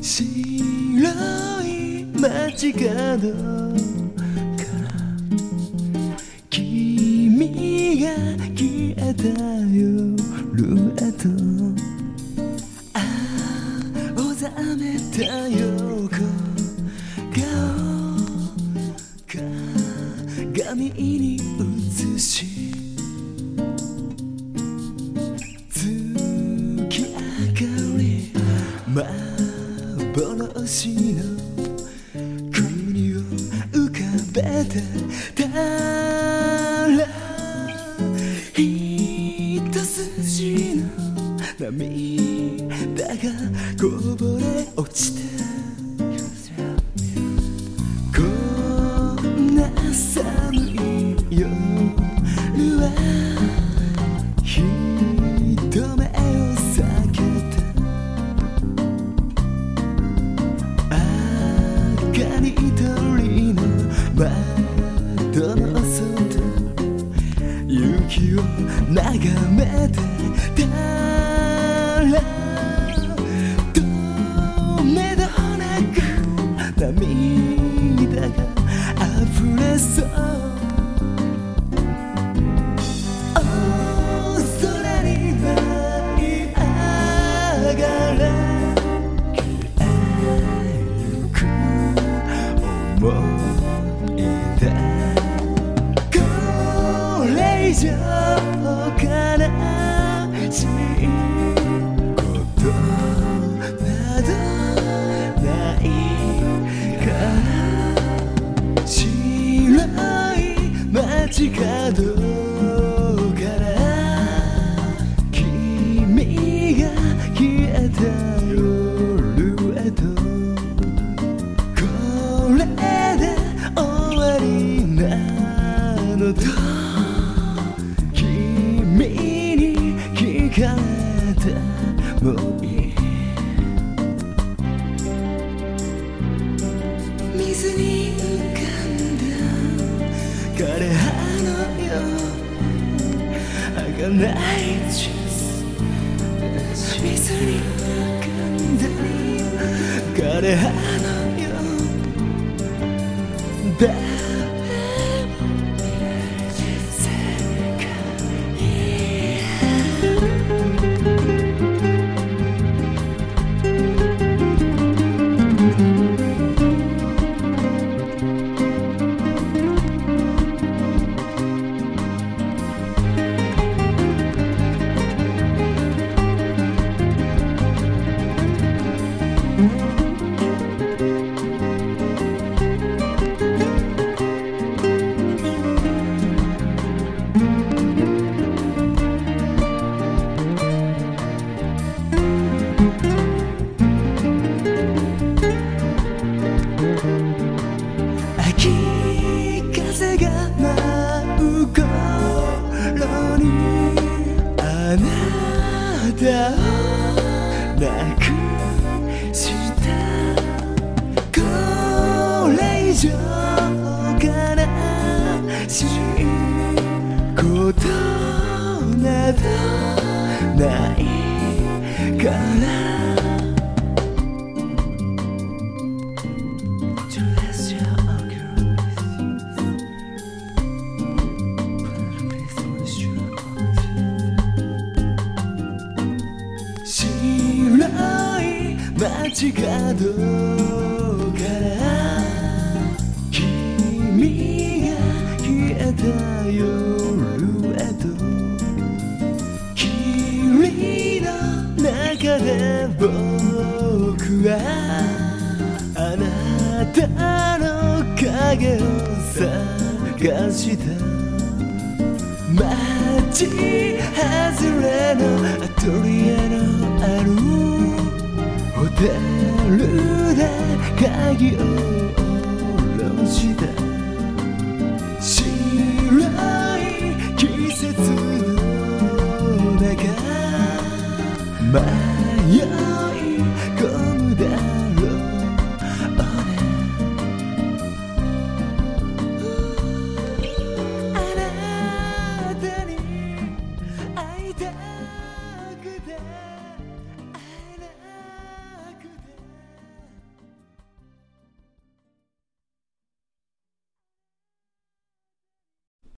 白い街角から君が消えた夜へとああおざめた横顔鏡に幻の国を浮かべてたら一筋の涙がこぼれ落ちてこんな寒い夜窓の外雪を眺めてたらとめどなく涙が溢れそうのと君に聞かれてもいい水に浮かんだ枯葉のよう儚いジュース水に浮かんだ枯葉のよう誰にあなたをなくしたこれ以上悲しいことなどないから街角から君が消えた夜へと。霧の中で僕はあなたの影を探した。街外れのアトリエのあるホテルで鍵を下ろした白い。季節の中迷い。込むだろうあなたに会い。たくて